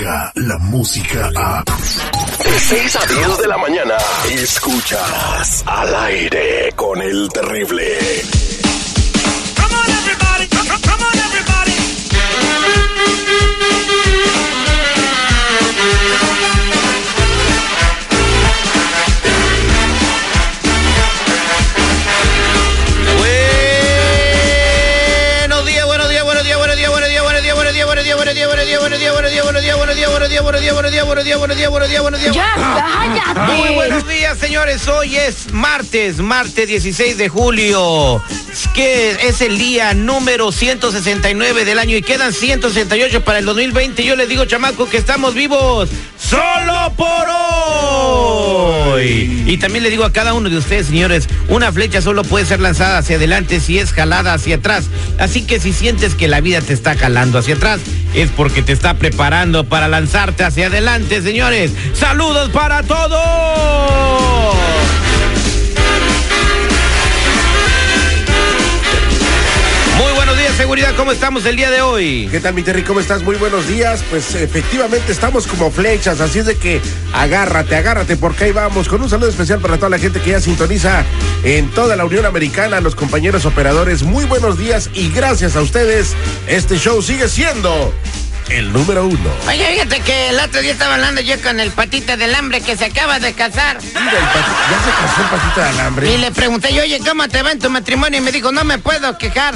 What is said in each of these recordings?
llega la música a... De 6 a 10 de la mañana, escuchas al aire con el terrible. Muy buenos días, señores. Hoy es martes, martes 16 de julio, que es el día número 169 del año y quedan 168 para el 2020. Yo les digo, chamaco, que estamos vivos solo por hoy. Y también le digo a cada uno de ustedes, señores, una flecha solo puede ser lanzada hacia adelante si es jalada hacia atrás. Así que si sientes que la vida te está jalando hacia atrás, es porque te está preparando para lanzarte hacia adelante, señores. Saludos para todos. Seguridad. ¿Cómo estamos el día de hoy? ¿Qué tal, mi Terry? ¿Cómo estás? Muy buenos días. Pues efectivamente estamos como flechas, así es de que agárrate, agárrate, porque ahí vamos. Con un saludo especial para toda la gente que ya sintoniza en toda la Unión Americana, los compañeros operadores. Muy buenos días y gracias a ustedes, este show sigue siendo el número uno. Oye, fíjate que el otro día estaba hablando yo con el patita del hambre que se acaba de casar. Mira, el pati- ya se casó el patita de alambre. Y le pregunté yo, oye, ¿cómo te va en tu matrimonio? Y me dijo, no me puedo quejar.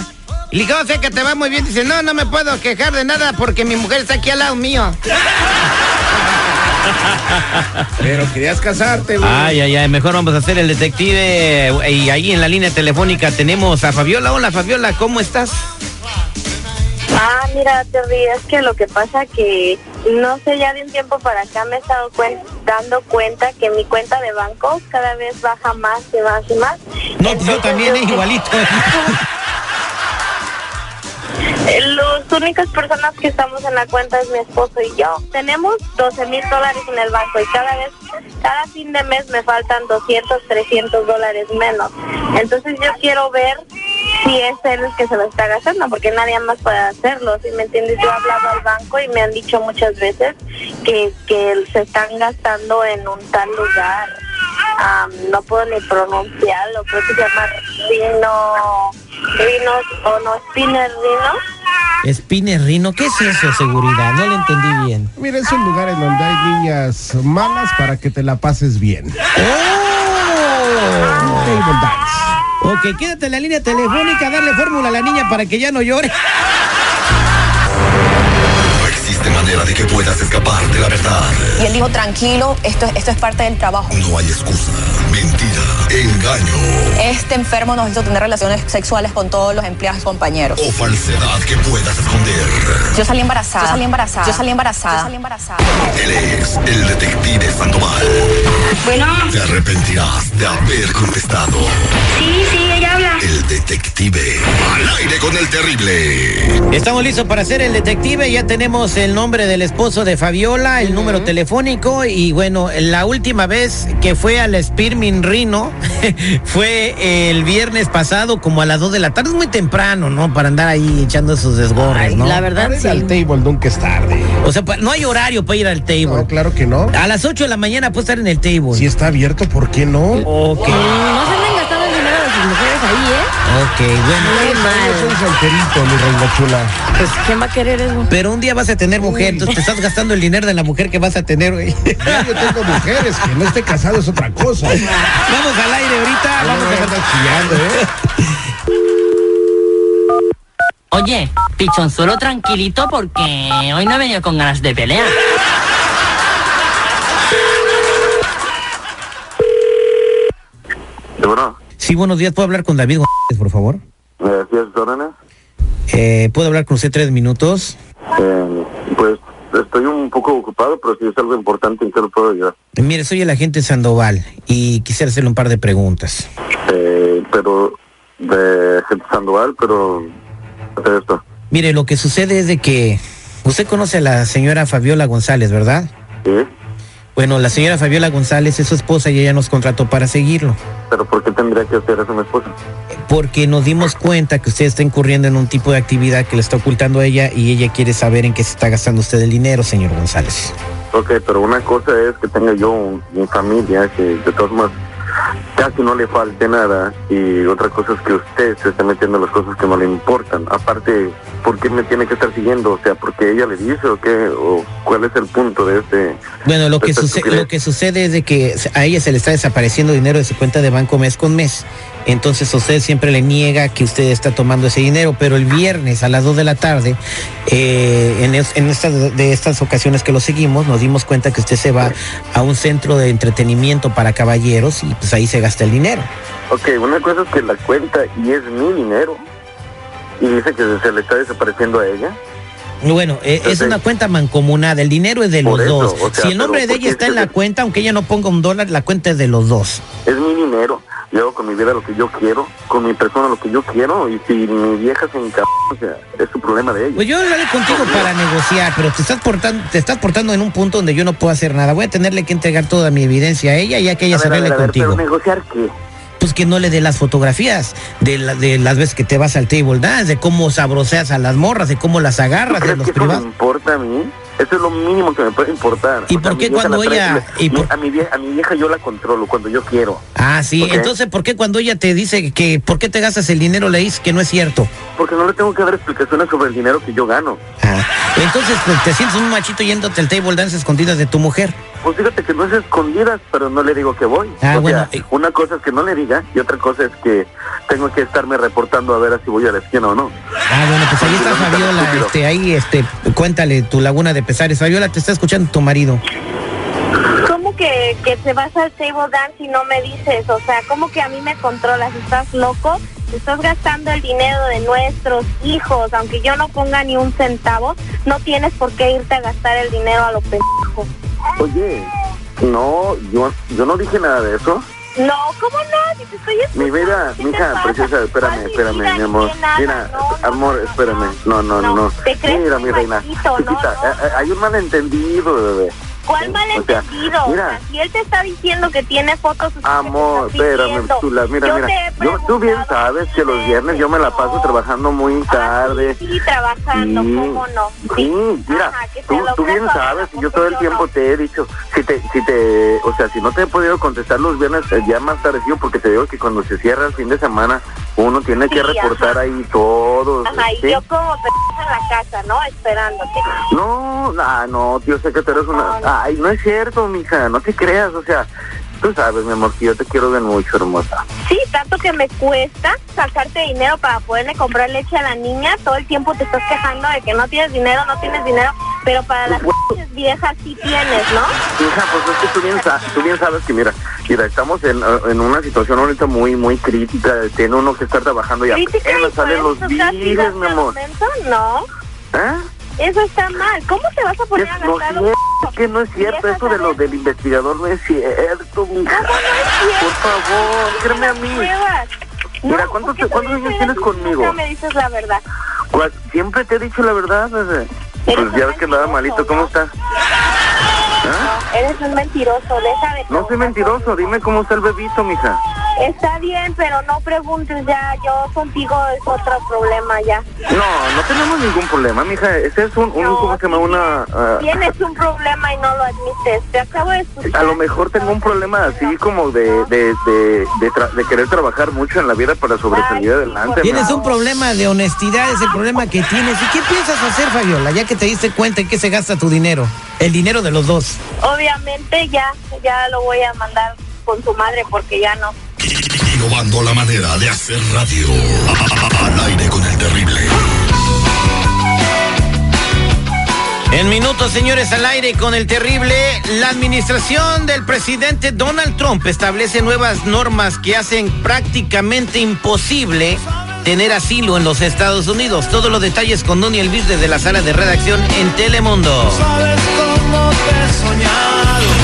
Le dije, "Oh, sé que te va muy bien. Dice, no, no me puedo quejar de nada porque mi mujer está aquí al lado mío. Pero querías casarte, güey. Ay, ay, ay, mejor vamos a hacer el detective. Y ahí en la línea telefónica tenemos a Fabiola. Hola, Fabiola, ¿cómo estás? Ah, mira, Terry, es que lo que pasa que no sé, ya de un tiempo para acá me he estado cuen- dando cuenta que mi cuenta de banco cada vez baja más y más y más. No, yo Entonces, también, yo- es igualito. Las únicas personas que estamos en la cuenta es mi esposo y yo. Tenemos 12 mil dólares en el banco y cada vez, cada fin de mes me faltan 200, 300 dólares menos. Entonces yo quiero ver si es él el que se lo está gastando, porque nadie más puede hacerlo. Si me entiendes, yo he hablado al banco y me han dicho muchas veces que, que se están gastando en un tal lugar. Am, no puedo ni pronunciarlo, creo que se llama Rino, Rino, o no, Spinner Rino. Spinner Rino, ¿qué es eso, seguridad? No lo entendí bien. Mira, es un lugar en donde hay niñas malas para que te la pases bien. ¡Oh! Table dance. Ok, quédate en la línea telefónica, darle fórmula a la niña para que ya no llore. Manera de que puedas escapar de la verdad. Y él dijo, tranquilo, esto, esto es parte del trabajo. No hay excusa, mentira, engaño Este enfermo nos hizo tener relaciones sexuales con todos los empleados y compañeros. o falsedad que puedas esconder. Yo salí embarazada. Yo salí embarazada. Yo salí embarazada. Yo salí embarazada. Él es el detective Sandoval. Bueno, Te arrepentirás de haber contestado. sí, sí, ella habla. El detective. Aire con el terrible. Estamos listos para hacer el detective. Ya tenemos el nombre del esposo de Fabiola, el número telefónico. Y bueno, la última vez que fue al Spearmint Rino fue el viernes pasado, como a las 2 de la tarde. Es muy temprano, ¿no? Para andar ahí echando sus desgorres, ¿no? la verdad, Para ir sí. al table nunca es tarde. O sea, no hay horario para ir al table. No, claro que no. A las 8 de la mañana puede estar en el table. Si está abierto, ¿por qué no? Ok, No se anden gastando el dinero de sus mujeres ahí, ¿eh? Ok, bueno. Muy Yo soy mal. solterito, mi reina chula. Pues, ¿quién va a querer eso? Pero un día vas a tener mujer, entonces te estás gastando el dinero de la mujer que vas a tener, güey. Ya yo tengo mujeres, que no esté casado es otra cosa. Vamos al aire ahorita, No vamos a andas chillando, ¿eh? Oye, pichón, solo tranquilito porque hoy no he venido con ganas de pelear. Sí, buenos días, ¿puedo hablar con David González, por favor? eh, ¿sí a sus órdenes? Eh, ¿Puedo hablar con usted tres minutos? Eh, pues estoy un poco ocupado, pero si es algo importante, ¿en qué lo puedo ayudar? Mire, soy el agente Sandoval y quisiera hacerle un par de preguntas. Eh, pero de gente Sandoval, pero. Mire, lo que sucede es de que usted conoce a la señora Fabiola González, ¿verdad? ¿Sí? Bueno, la señora Fabiola González es su esposa y ella nos contrató para seguirlo. Pero ¿por qué tendría que hacer eso mi esposa? Porque nos dimos cuenta que usted está incurriendo en un tipo de actividad que le está ocultando a ella y ella quiere saber en qué se está gastando usted el dinero, señor González. Ok, pero una cosa es que tenga yo un- mi familia, que de todos modos casi no le falte nada, y otra cosa es que usted se esté metiendo en las cosas que no le importan. Aparte, ¿por qué me tiene que estar siguiendo? O sea, ¿porque ella le dice o qué? ¿O cuál es el punto de este? Bueno, lo que, sucede, lo que sucede es de que a ella se le está desapareciendo dinero de su cuenta de banco mes con mes. Entonces usted siempre le niega que usted está tomando ese dinero, pero el viernes a las 2 de la tarde, eh, en, es- en de estas ocasiones que lo seguimos, nos dimos cuenta que usted se va a un centro de entretenimiento para caballeros y pues ahí se gasta el dinero. Ok, una cosa es que la cuenta y es mi dinero, y dice que se le está desapareciendo a ella. Bueno, eh, es una cuenta mancomunada, el dinero es de los eso, dos. o sea, si el nombre de ¿por ella está en la cuenta, aunque ella no ponga un dólar, la cuenta es de los dos. Es mi dinero, yo hago con mi vida lo que yo quiero, con mi persona lo que yo quiero, y si mi vieja se encanta, o sea, es su problema de ella. Pues yo hablaré contigo para negociar, pero te estás portando, te estás portando en un punto donde yo no puedo hacer nada. Voy a tenerle que entregar toda mi evidencia a ella ya que ella A se ver, a ver, arregle a ver, contigo. pero negociar qué? Pues que no le dé las fotografías de, la- de las veces que te vas al table dance, de cómo sabroseas a las morras, de cómo las ¿Tú agarras de los que eso me privados. importa a mí? Eso es lo mínimo que me puede importar. ¿Y O por qué cuando ella- y mi- por- a, mi vieja, a mi vieja yo la controlo cuando yo quiero. Ah, sí. Entonces, ¿por qué cuando ella te dice que por qué te gastas el dinero le dices que no es cierto? Porque no le tengo que dar explicaciones sobre el dinero que yo gano. Ah, entonces pues, te sientes un machito yéndote al table dance escondidas de tu mujer. Pues fíjate que no es escondidas, pero no le digo que voy. Ah, o bueno, sea, una cosa es que no le diga y otra cosa es que tengo que estarme reportando a ver si voy a la esquina o no. Ah, bueno, pues ahí está Fabiola, este, ahí, este, cuéntale tu laguna de pesares. Fabiola, te está escuchando tu marido. ¿Cómo que, que te vas al table dance y no me dices? O sea, ¿cómo que a mí me controlas? ¿Estás loco? Estás gastando el dinero de nuestros hijos, aunque yo no ponga ni un centavo, no tienes por qué irte a gastar el dinero a lo pendejo. Oye, no, yo, yo no dije nada de eso. No, ¿cómo no? Si te estoy Mi vida, escuchando, ¿qué mi hija pasa? preciosa, espérame, ¿Cuál espérame, vida mi amor. nada? Mira, No, amor, no, espérame. No, no, no, No, no. ¿te crees Mira, mi reina. Chiquita, eh, eh, hay un malentendido, bebé. ¿Cuál O malentendido? sea, O mira. sea, si él te está diciendo que tiene fotos, ¿qué te Amor, espérame, chula, mira, Yo mira. Yo, tú bien sabes que los viernes yo me la paso trabajando muy Ah, tarde. sí, sí, trabajando, Sí, ¿cómo no? Sí, mira, Ajá, tú, tú bien sabes, y yo todo el tiempo no. te he dicho, si te, si te, o sea, si no te he podido contestar los viernes, ya más tardecillo, porque te digo que cuando se cierra el fin de semana, uno tiene que Sí, reportar ajá. ahí todo. Ajá, y ¿sí? yo como en la casa, ¿no? Esperándote. No, ah, no, tío, sé que tú eres una... No. Ay, no es cierto, mija, no te creas, o sea, tú sabes, mi amor, que yo te quiero de mucho, hermosa. Sí, tanto que me cuesta sacarte dinero para poderle comprar leche a la niña. Todo el tiempo te estás quejando de que no tienes dinero, no tienes dinero, pero para las pinches viejas sí tienes, ¿no? Hija, pues es que tú bien, tú bien sabes que, mira, mira, estamos en, eh, en una situación ahorita muy, muy crítica, tiene uno que estar trabajando y Crítica y apenas por salen los tirando mi amor. momento, No, ¿Eh? eso está mal. ¿Cómo te vas a poner Es, a no gastar cierto, es que no es cierto, eso de lo del investigador no es cierto, mija. ¿Cómo no es cierto? Por favor, créeme a mí. Pruebas. Mira, No, ¿cuántos ¿por qué te- cuántos tú años tienes conmigo? me dices la verdad. Siempre te he dicho la verdad, bebé. Pues ya ves que mentiroso, malito, ¿cómo ¿no? está? ¿Ah? Eres un mentiroso, deja de No soy mentiroso, dime cómo está el bebito, mija. Está bien, pero no preguntes ya, yo contigo es otro problema ya. No, no tenemos ningún problema, mija. Ese es un, un No, ¿cómo se llama? Una... ah, Tienes un problema y no lo admites. Te acabo de escuchar. a lo mejor tengo un problema así como de, de, de, de, tra- de querer trabajar mucho en la vida para sobresalir Ay, adelante. Tienes un problema de honestidad, es el problema que tienes. ¿Y qué piensas hacer, Fabiola, ya que te diste cuenta en qué se gasta tu dinero? El dinero de los dos. Obviamente ya, ya lo voy a mandar con su madre porque ya no. Innovando la manera de hacer radio. Al aire con el terrible. En minutos, señores, al aire con el terrible, la administración del presidente Donald Trump establece nuevas normas que hacen prácticamente imposible tener asilo en los Estados Unidos. Todos los detalles con Donny Elvis desde la sala de redacción en Telemundo. Sabes cómo te he soñado.